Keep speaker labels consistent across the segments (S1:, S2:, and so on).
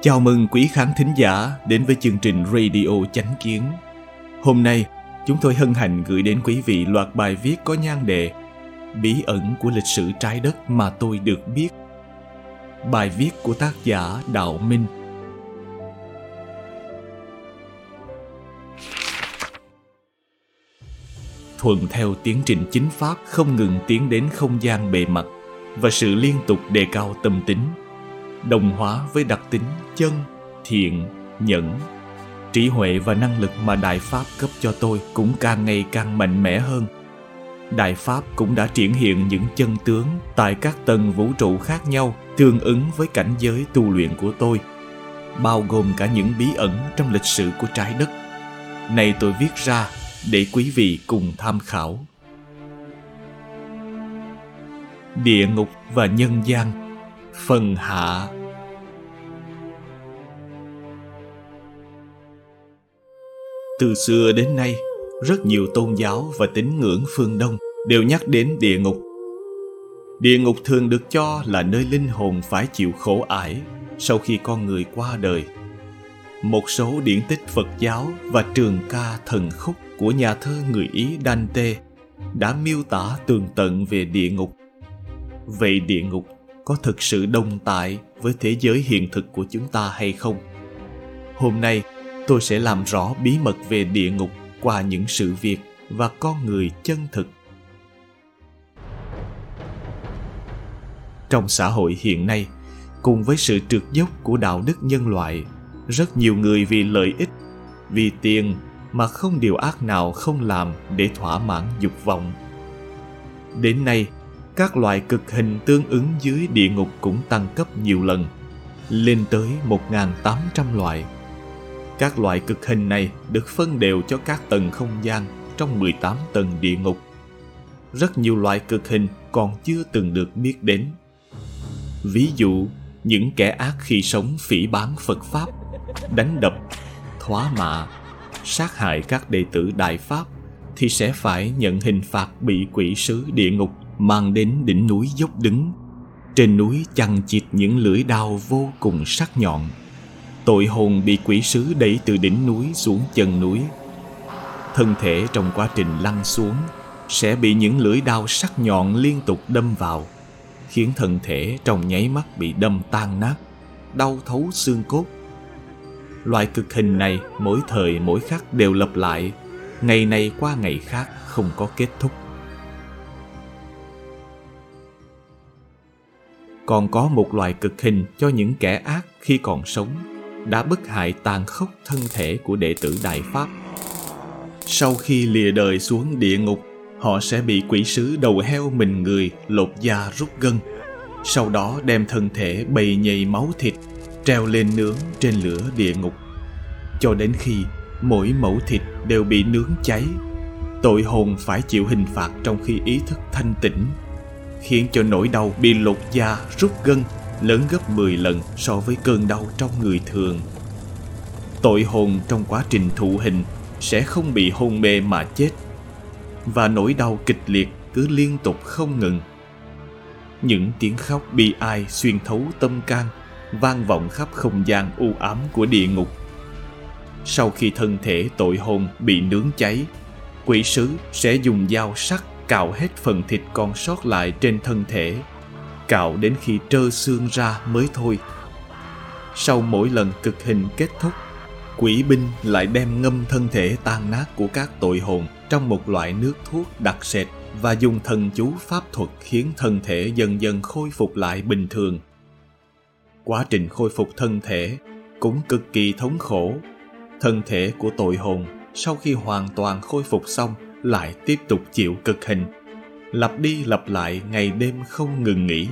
S1: Chào mừng quý khán thính giả đến với chương trình Radio Chánh Kiến. Hôm nay, chúng tôi hân hạnh gửi đến quý vị loạt bài viết có nhan đề Bí ẩn của lịch sử trái đất mà tôi được biết. Bài viết của tác giả Đạo Minh Thuận theo tiến trình chính pháp không ngừng tiến đến không gian bề mặt và sự liên tục đề cao tâm tính đồng hóa với đặc tính chân, thiện, nhẫn. Trí huệ và năng lực mà Đại Pháp cấp cho tôi cũng càng ngày càng mạnh mẽ hơn. Đại Pháp cũng đã triển hiện những chân tướng tại các tầng vũ trụ khác nhau tương ứng với cảnh giới tu luyện của tôi, bao gồm cả những bí ẩn trong lịch sử của trái đất. Này tôi viết ra để quý vị cùng tham khảo. Địa ngục và nhân gian Phần hạ Từ xưa đến nay, rất nhiều tôn giáo và tín ngưỡng phương Đông đều nhắc đến địa ngục. Địa ngục thường được cho là nơi linh hồn phải chịu khổ ải sau khi con người qua đời. Một số điển tích Phật giáo và trường ca thần khúc của nhà thơ người Ý Dante đã miêu tả tường tận về địa ngục. Vậy địa ngục có thực sự đồng tại với thế giới hiện thực của chúng ta hay không hôm nay, tôi sẽ làm rõ bí mật về địa ngục qua những sự việc và con người chân thực trong xã hội hiện nay, cùng với sự trượt dốc của đạo đức nhân loại, rất nhiều người vì lợi ích, vì tiền mà không điều ác nào không làm để thỏa mãn dục vọng đến nay các loại cực hình tương ứng dưới địa ngục cũng tăng cấp nhiều lần, lên tới 1.800 loại. Các loại cực hình này được phân đều cho các tầng không gian trong 18 tầng địa ngục. Rất nhiều loại cực hình còn chưa từng được biết đến. Ví dụ, những kẻ ác khi sống phỉ bán Phật Pháp, đánh đập, thóa mạ, sát hại các đệ tử Đại Pháp, thì sẽ phải nhận hình phạt bị quỷ sứ địa ngục mang đến đỉnh núi dốc đứng. Trên núi chằng chịt những lưỡi đao vô cùng sắc nhọn. Tội hồn bị quỷ sứ đẩy từ đỉnh núi xuống chân núi. Thân thể trong quá trình lăn xuống sẽ bị những lưỡi đao sắc nhọn liên tục đâm vào, khiến thân thể trong nháy mắt bị đâm tan nát, đau thấu xương cốt loại cực hình này mỗi thời mỗi khắc đều lặp lại. Ngày này qua ngày khác không có kết thúc. Còn có một loại cực hình cho những kẻ ác khi còn sống, đã bức hại tàn khốc thân thể của đệ tử đại pháp. Sau khi lìa đời xuống địa ngục, họ sẽ bị quỷ sứ đầu heo mình người lột da rút gân. Sau đó đem thân thể bầy nhầy máu thịt treo lên nướng trên lửa địa ngục cho đến khi mỗi mẫu thịt đều bị nướng cháy tội hồn phải chịu hình phạt trong khi ý thức thanh tĩnh khiến cho nỗi đau bị lột da, rút gân lớn gấp 10 lần so với cơn đau trong người thường. Tội hồn trong quá trình thụ hình sẽ không bị hôn mê mà chết và nỗi đau kịch liệt cứ liên tục không ngừng. Những tiếng khóc bi ai xuyên thấu tâm can vang vọng khắp không gian u ám của địa ngục. Sau khi thân thể tội hồn bị nướng cháy, quỷ sứ sẽ dùng dao sắc cạo hết phần thịt còn sót lại trên thân thể. Cạo đến khi trơ xương ra mới thôi. Sau mỗi lần cực hình kết thúc quỷ binh lại đem ngâm thân thể tan nát của các tội hồn trong một loại nước thuốc đặc sệt và dùng thần chú pháp thuật khiến thân thể dần dần khôi phục lại bình thường quá trình khôi phục thân thể cũng cực kỳ thống khổ. Thân thể của tội hồn sau khi hoàn toàn khôi phục xong lại tiếp tục chịu cực hình, lặp đi lặp lại ngày đêm không ngừng nghỉ.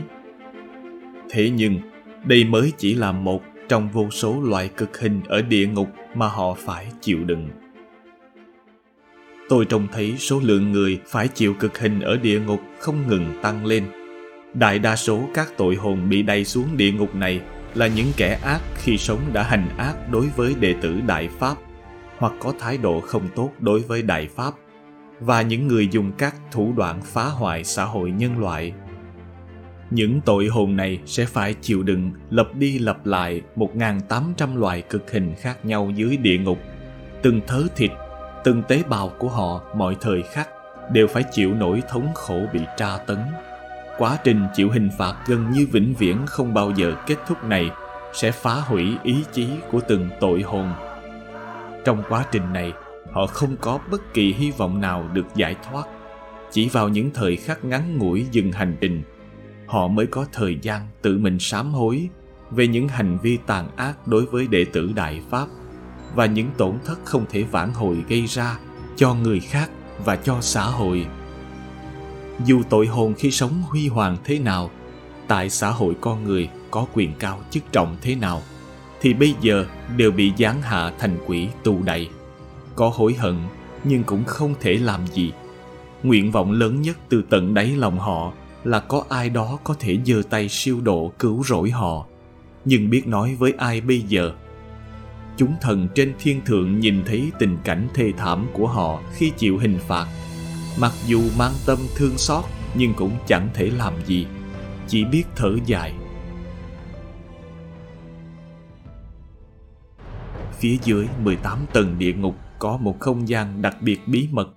S1: Thế nhưng, đây mới chỉ là một trong vô số loại cực hình ở địa ngục mà họ phải chịu đựng. Tôi trông thấy số lượng người phải chịu cực hình ở địa ngục không ngừng tăng lên đại đa số các tội hồn bị đầy xuống địa ngục này là những kẻ ác khi sống đã hành ác đối với đệ tử Đại Pháp hoặc có thái độ không tốt đối với Đại Pháp và những người dùng các thủ đoạn phá hoại xã hội nhân loại. Những tội hồn này sẽ phải chịu đựng lặp đi lặp lại 1.800 loại cực hình khác nhau dưới địa ngục. Từng thớ thịt, từng tế bào của họ mọi thời khắc đều phải chịu nỗi thống khổ bị tra tấn. Quá trình chịu hình phạt gần như vĩnh viễn không bao giờ kết thúc này sẽ phá hủy ý chí của từng tội hồn. Trong quá trình này, họ không có bất kỳ hy vọng nào được giải thoát. Chỉ vào những thời khắc ngắn ngủi dừng hành trình, họ mới có thời gian tự mình sám hối về những hành vi tàn ác đối với đệ tử Đại Pháp và những tổn thất không thể vãn hồi gây ra cho người khác và cho xã hội dù tội hồn khi sống huy hoàng thế nào, tại xã hội con người có quyền cao chức trọng thế nào, thì bây giờ đều bị giáng hạ thành quỷ tù đầy. có hối hận, nhưng cũng không thể làm gì. Nguyện vọng lớn nhất từ tận đáy lòng họ là có ai đó có thể giơ tay siêu độ cứu rỗi họ. Nhưng biết nói với ai bây giờ? Chúng thần trên thiên thượng nhìn thấy tình cảnh thê thảm của họ khi chịu hình phạt mặc dù mang tâm thương xót, nhưng cũng chẳng thể làm gì, chỉ biết thở dài. Phía dưới 18 tầng địa ngục có một không gian đặc biệt bí mật.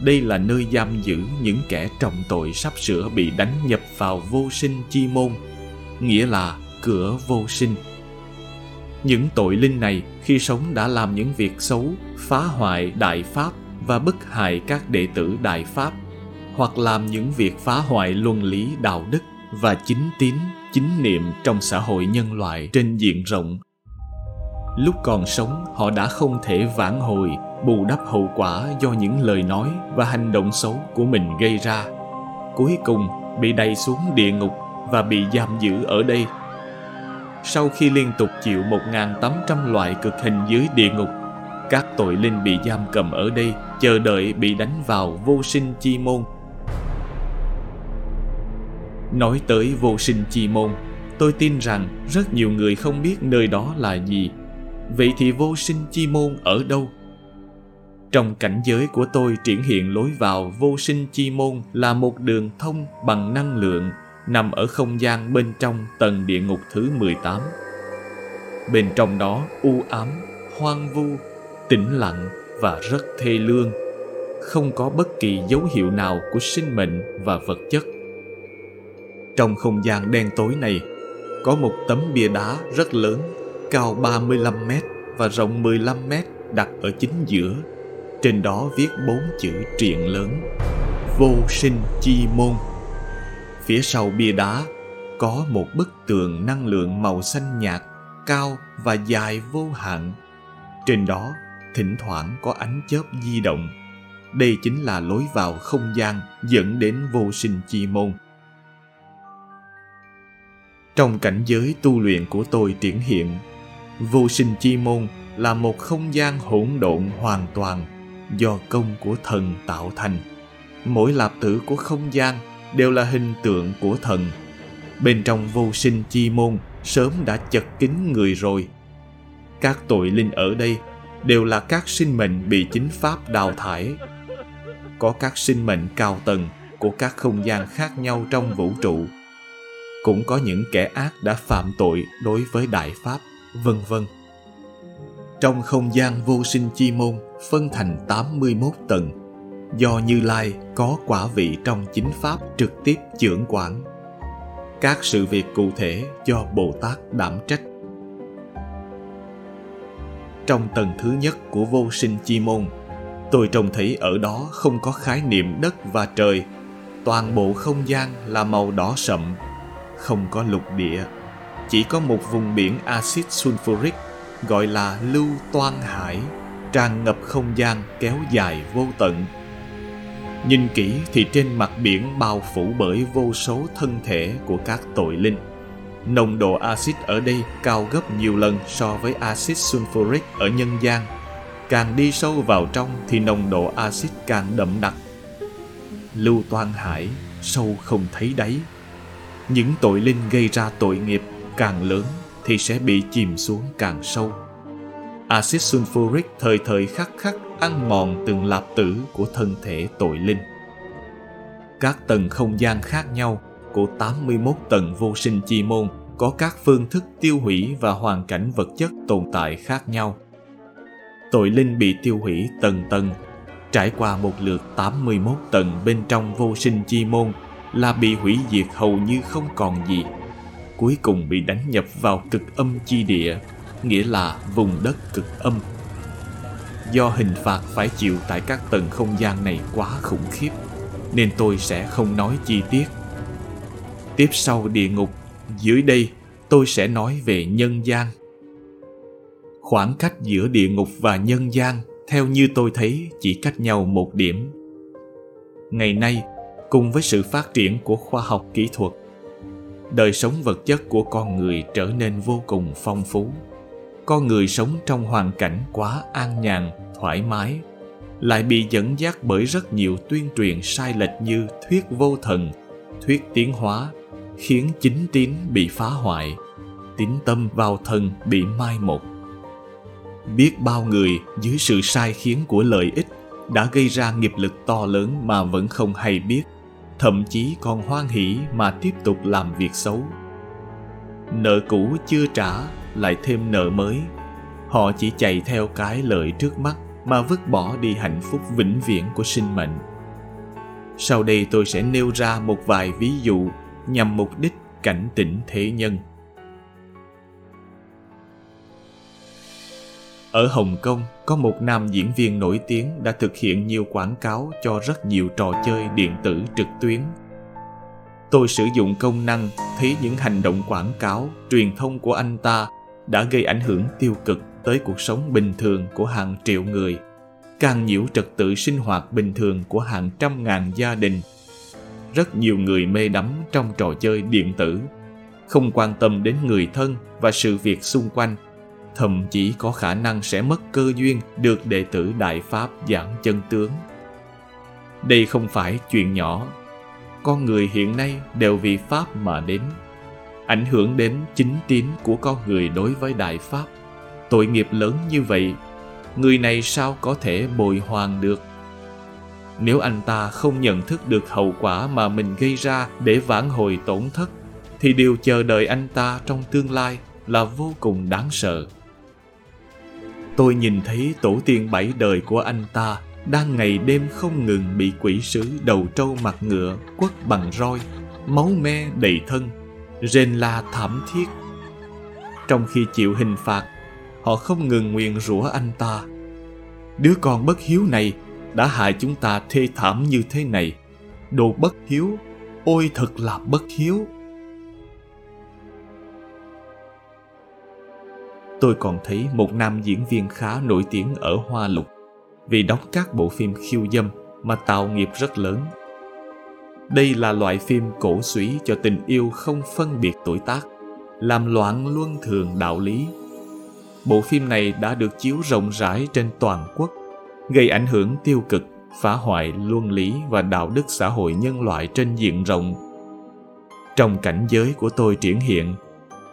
S1: Đây là nơi giam giữ những kẻ trọng tội sắp sửa bị đánh nhập vào vô sinh chi môn, nghĩa là cửa vô sinh. Những tội linh này khi sống đã làm những việc xấu, phá hoại đại pháp và bức hại các đệ tử đại pháp, hoặc làm những việc phá hoại luân lý, đạo đức và chính tín, chính niệm trong xã hội nhân loại trên diện rộng. Lúc còn sống, họ đã không thể vãn hồi, bù đắp hậu quả do những lời nói và hành động xấu của mình gây ra. Cuối cùng, bị đẩy xuống địa ngục và bị giam giữ ở đây. Sau khi liên tục chịu 1.800 loại cực hình dưới địa ngục các tội linh bị giam cầm ở đây chờ đợi bị đánh vào vô sinh chi môn. Nói tới vô sinh chi môn tôi tin rằng rất nhiều người không biết nơi đó là gì. Vậy thì vô sinh chi môn ở đâu? Trong cảnh giới của tôi triển hiện lối vào vô sinh chi môn là một đường thông bằng năng lượng nằm ở không gian bên trong tầng địa ngục thứ 18. Bên trong đó u ám, hoang vu, tĩnh lặng và rất thê lương. Không có bất kỳ dấu hiệu nào của sinh mệnh và vật chất. Trong không gian đen tối này, có một tấm bia đá rất lớn, cao 35 mét và rộng 15 mét đặt ở chính giữa. Trên đó viết bốn chữ triện lớn Vô sinh chi môn Phía sau bia đá có một bức tường năng lượng màu xanh nhạt, cao và dài vô hạn. Trên đó thỉnh thoảng có ánh chớp di động. Đây chính là lối vào không gian dẫn đến vô sinh chi môn. Trong cảnh giới tu luyện của tôi triển hiện, vô sinh chi môn là một không gian hỗn độn hoàn toàn do công của thần tạo thành. Mỗi lạp tử của không gian đều là hình tượng của thần. Bên trong vô sinh chi môn sớm đã chật kín người rồi. Các tội linh ở đây đều là các sinh mệnh bị chính pháp đào thải. Có các sinh mệnh cao tầng của các không gian khác nhau trong vũ trụ. Cũng có những kẻ ác đã phạm tội đối với đại pháp, vân vân. Trong không gian vô sinh chi môn phân thành 81 tầng do Như Lai có quả vị trong chính pháp trực tiếp trưởng quản. Các sự việc cụ thể do Bồ Tát đảm trách. Trong tầng thứ nhất của vô sinh chi môn, tôi trông thấy ở đó không có khái niệm đất và trời. Toàn bộ không gian là màu đỏ sậm, không có lục địa. Chỉ có một vùng biển axit sulfuric gọi là lưu toan hải, tràn ngập không gian kéo dài vô tận Nhìn kỹ thì trên mặt biển bao phủ bởi vô số thân thể của các tội linh. Nồng độ axit ở đây cao gấp nhiều lần so với axit sulfuric ở nhân gian. Càng đi sâu vào trong thì nồng độ axit càng đậm đặc. Lưu toan hải, sâu không thấy đáy. Những tội linh gây ra tội nghiệp càng lớn thì sẽ bị chìm xuống càng sâu. Axit sulfuric thời thời khắc khắc ăn mòn từng lạp tử của thân thể tội linh. Các tầng không gian khác nhau của 81 tầng vô sinh chi môn có các phương thức tiêu hủy và hoàn cảnh vật chất tồn tại khác nhau. Tội linh bị tiêu hủy tầng tầng, trải qua một lượt 81 tầng bên trong vô sinh chi môn là bị hủy diệt hầu như không còn gì. Cuối cùng bị đánh nhập vào cực âm chi địa, nghĩa là vùng đất cực âm. Do hình phạt phải chịu tại các tầng không gian này quá khủng khiếp, nên tôi sẽ không nói chi tiết. Tiếp sau địa ngục, dưới đây tôi sẽ nói về nhân gian. Khoảng cách giữa địa ngục và nhân gian theo như tôi thấy chỉ cách nhau một điểm. Ngày nay, cùng với sự phát triển của khoa học kỹ thuật, đời sống vật chất của con người trở nên vô cùng phong phú. Con người sống trong hoàn cảnh quá an nhàn, thoải mái, lại bị dẫn dắt bởi rất nhiều tuyên truyền sai lệch như thuyết vô thần, thuyết tiến hóa, khiến chính tín bị phá hoại, tín tâm vào thần bị mai một. Biết bao người dưới sự sai khiến của lợi ích đã gây ra nghiệp lực to lớn mà vẫn không hay biết, thậm chí còn hoan hỷ mà tiếp tục làm việc xấu. Nợ cũ chưa trả, lại thêm nợ mới. Họ chỉ chạy theo cái lợi trước mắt mà vứt bỏ đi hạnh phúc vĩnh viễn của sinh mệnh. Sau đây tôi sẽ nêu ra một vài ví dụ nhằm mục đích cảnh tỉnh thế nhân. Ở Hồng Kông, có một nam diễn viên nổi tiếng đã thực hiện nhiều quảng cáo cho rất nhiều trò chơi điện tử trực tuyến. Tôi sử dụng công năng thấy những hành động quảng cáo, truyền thông của anh ta đã gây ảnh hưởng tiêu cực tới cuộc sống bình thường của hàng triệu người, càng nhiễu trật tự sinh hoạt bình thường của hàng trăm ngàn gia đình. Rất nhiều người mê đắm trong trò chơi điện tử, không quan tâm đến người thân và sự việc xung quanh thậm chí có khả năng sẽ mất cơ duyên được đệ tử Đại Pháp giảng chân tướng. Đây không phải chuyện nhỏ. Con người hiện nay đều vì Pháp mà đến. Ảnh hưởng đến chính tín của con người đối với Đại Pháp. Tội nghiệp lớn như vậy, người này sao có thể bồi hoàn được? Nếu anh ta không nhận thức được hậu quả mà mình gây ra để vãn hồi tổn thất, thì điều chờ đợi anh ta trong tương lai là vô cùng đáng sợ. Tôi nhìn thấy tổ tiên bảy đời của anh ta đang ngày đêm không ngừng bị quỷ sứ đầu trâu mặt ngựa quất bằng roi, máu me đầy thân, rên la thảm thiết. Trong khi chịu hình phạt, họ không ngừng nguyền rủa anh ta. Đứa con bất hiếu này đã hại chúng ta thê thảm như thế này. Đồ bất hiếu, ôi thật là bất hiếu. tôi còn thấy một nam diễn viên khá nổi tiếng ở Hoa Lục vì đóng các bộ phim khiêu dâm mà tạo nghiệp rất lớn. Đây là loại phim cổ suý cho tình yêu không phân biệt tuổi tác, làm loạn luân thường đạo lý. Bộ phim này đã được chiếu rộng rãi trên toàn quốc, gây ảnh hưởng tiêu cực, phá hoại luân lý và đạo đức xã hội nhân loại trên diện rộng. Trong cảnh giới của tôi triển hiện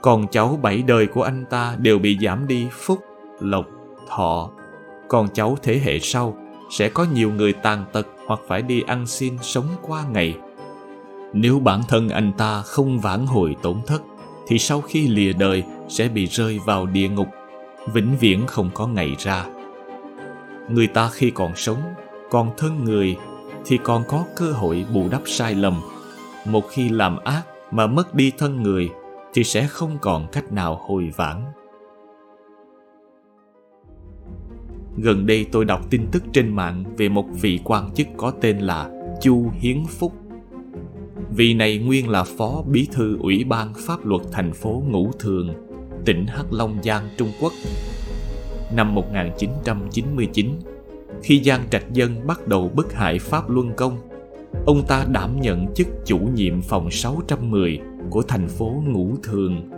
S1: con cháu bảy đời của anh ta đều bị giảm đi phúc, lộc, thọ. Con cháu thế hệ sau sẽ có nhiều người tàn tật hoặc phải đi ăn xin sống qua ngày. Nếu bản thân anh ta không vãn hồi tổn thất, thì sau khi lìa đời sẽ bị rơi vào địa ngục, vĩnh viễn không có ngày ra. Người ta khi còn sống, còn thân người, thì còn có cơ hội bù đắp sai lầm. Một khi làm ác mà mất đi thân người thì sẽ không còn cách nào hồi vãn. Gần đây tôi đọc tin tức trên mạng về một vị quan chức có tên là Chu Hiến Phúc. Vị này nguyên là phó bí thư Ủy ban pháp luật thành phố Ngũ Thường, tỉnh Hắc Long Giang, Trung Quốc. Năm 1999, khi Giang Trạch Dân bắt đầu bức hại Pháp Luân Công, ông ta đảm nhận chức chủ nhiệm phòng 610 của thành phố Ngũ Thường.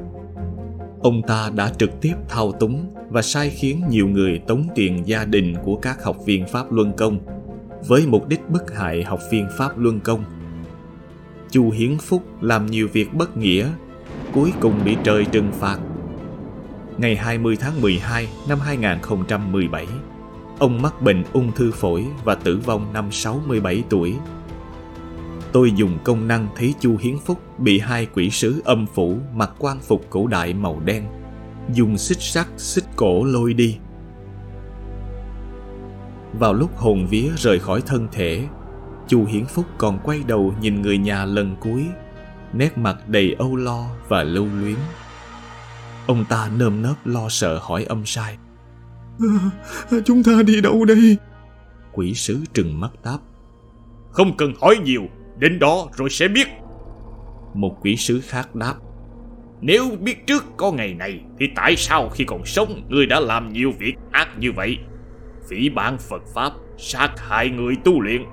S1: Ông ta đã trực tiếp thao túng và sai khiến nhiều người tống tiền gia đình của các học viên Pháp Luân Công với mục đích bức hại học viên Pháp Luân Công. Chu Hiến Phúc làm nhiều việc bất nghĩa, cuối cùng bị trời trừng phạt ngày 20 tháng 12 năm 2017. Ông mắc bệnh ung thư phổi và tử vong năm 67 tuổi. Tôi dùng công năng thấy Chu Hiến Phúc bị hai quỷ sứ âm phủ mặc quan phục cổ đại màu đen, dùng xích sắt xích cổ lôi đi. Vào lúc hồn vía rời khỏi thân thể, Chu Hiến Phúc còn quay đầu nhìn người nhà lần cuối, nét mặt đầy âu lo và lưu luyến. Ông ta nơm nớp lo sợ hỏi âm sai.
S2: À, chúng ta đi đâu đây?
S1: Quỷ sứ trừng mắt đáp.
S3: Không cần hỏi nhiều, đến đó rồi sẽ biết.
S1: Một quỷ sứ khác đáp.
S3: Nếu biết trước có ngày này thì tại sao khi còn sống ngươi đã làm nhiều việc ác như vậy? Phỉ bán Phật Pháp, sát hại người tu luyện,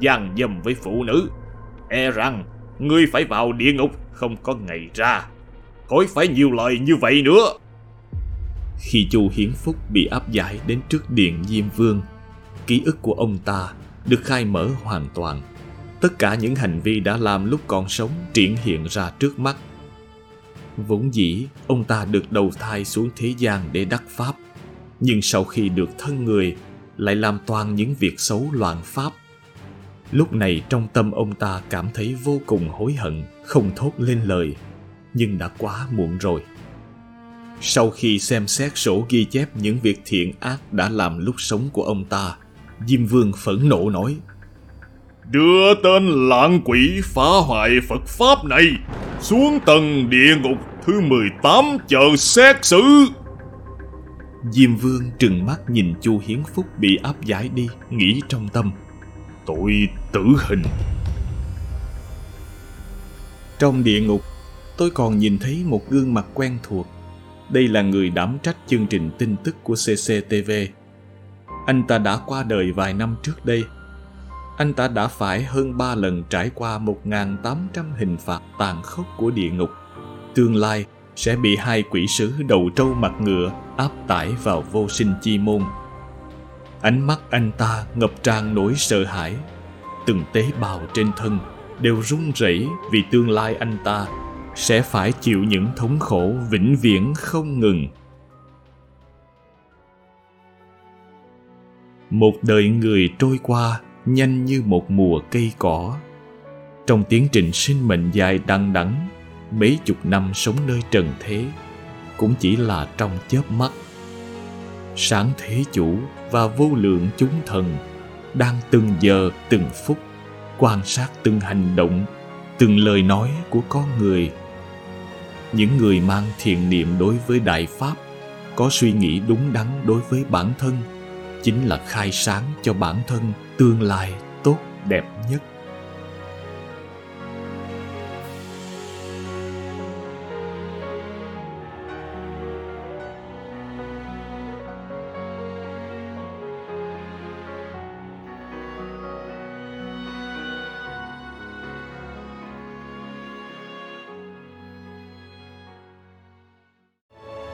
S3: gian dâm với phụ nữ. E rằng ngươi phải vào địa ngục không có ngày ra. Khỏi phải nhiều lời như vậy nữa.
S1: Khi Chu Hiến Phúc bị áp giải đến trước điện Diêm Vương, ký ức của ông ta được khai mở hoàn toàn. Tất cả những hành vi đã làm lúc còn sống triển hiện ra trước mắt. Vốn dĩ, ông ta được đầu thai xuống thế gian để đắc pháp. Nhưng sau khi được thân người, lại làm toàn những việc xấu loạn pháp. Lúc này trong tâm ông ta cảm thấy vô cùng hối hận, không thốt lên lời. Nhưng đã quá muộn rồi. Sau khi xem xét sổ ghi chép những việc thiện ác đã làm lúc sống của ông ta, Diêm Vương phẫn nộ nói
S3: Đưa tên lạng quỷ phá hoại Phật Pháp này xuống tầng địa ngục thứ 18 chờ xét xử.
S1: Diêm Vương trừng mắt nhìn Chu Hiến Phúc bị áp giải đi, nghĩ trong tâm.
S3: Tội tử hình.
S1: Trong địa ngục, tôi còn nhìn thấy một gương mặt quen thuộc. Đây là người đảm trách chương trình tin tức của CCTV. Anh ta đã qua đời vài năm trước đây. Anh ta đã phải hơn ba lần trải qua 1.800 hình phạt tàn khốc của địa ngục. Tương lai sẽ bị hai quỷ sứ đầu trâu mặt ngựa áp tải vào vô sinh chi môn. Ánh mắt anh ta ngập tràn nỗi sợ hãi. Từng tế bào trên thân đều run rẩy vì tương lai anh ta sẽ phải chịu những thống khổ vĩnh viễn không ngừng. Một đời người trôi qua nhanh như một mùa cây cỏ. Trong tiến trình sinh mệnh dài đằng đẵng, mấy chục năm sống nơi trần thế cũng chỉ là trong chớp mắt. Sáng thế chủ và vô lượng chúng thần đang từng giờ từng phút quan sát từng hành động từng lời nói của con người những người mang thiện niệm đối với đại pháp, có suy nghĩ đúng đắn đối với bản thân, chính là khai sáng cho bản thân tương lai tốt đẹp nhất.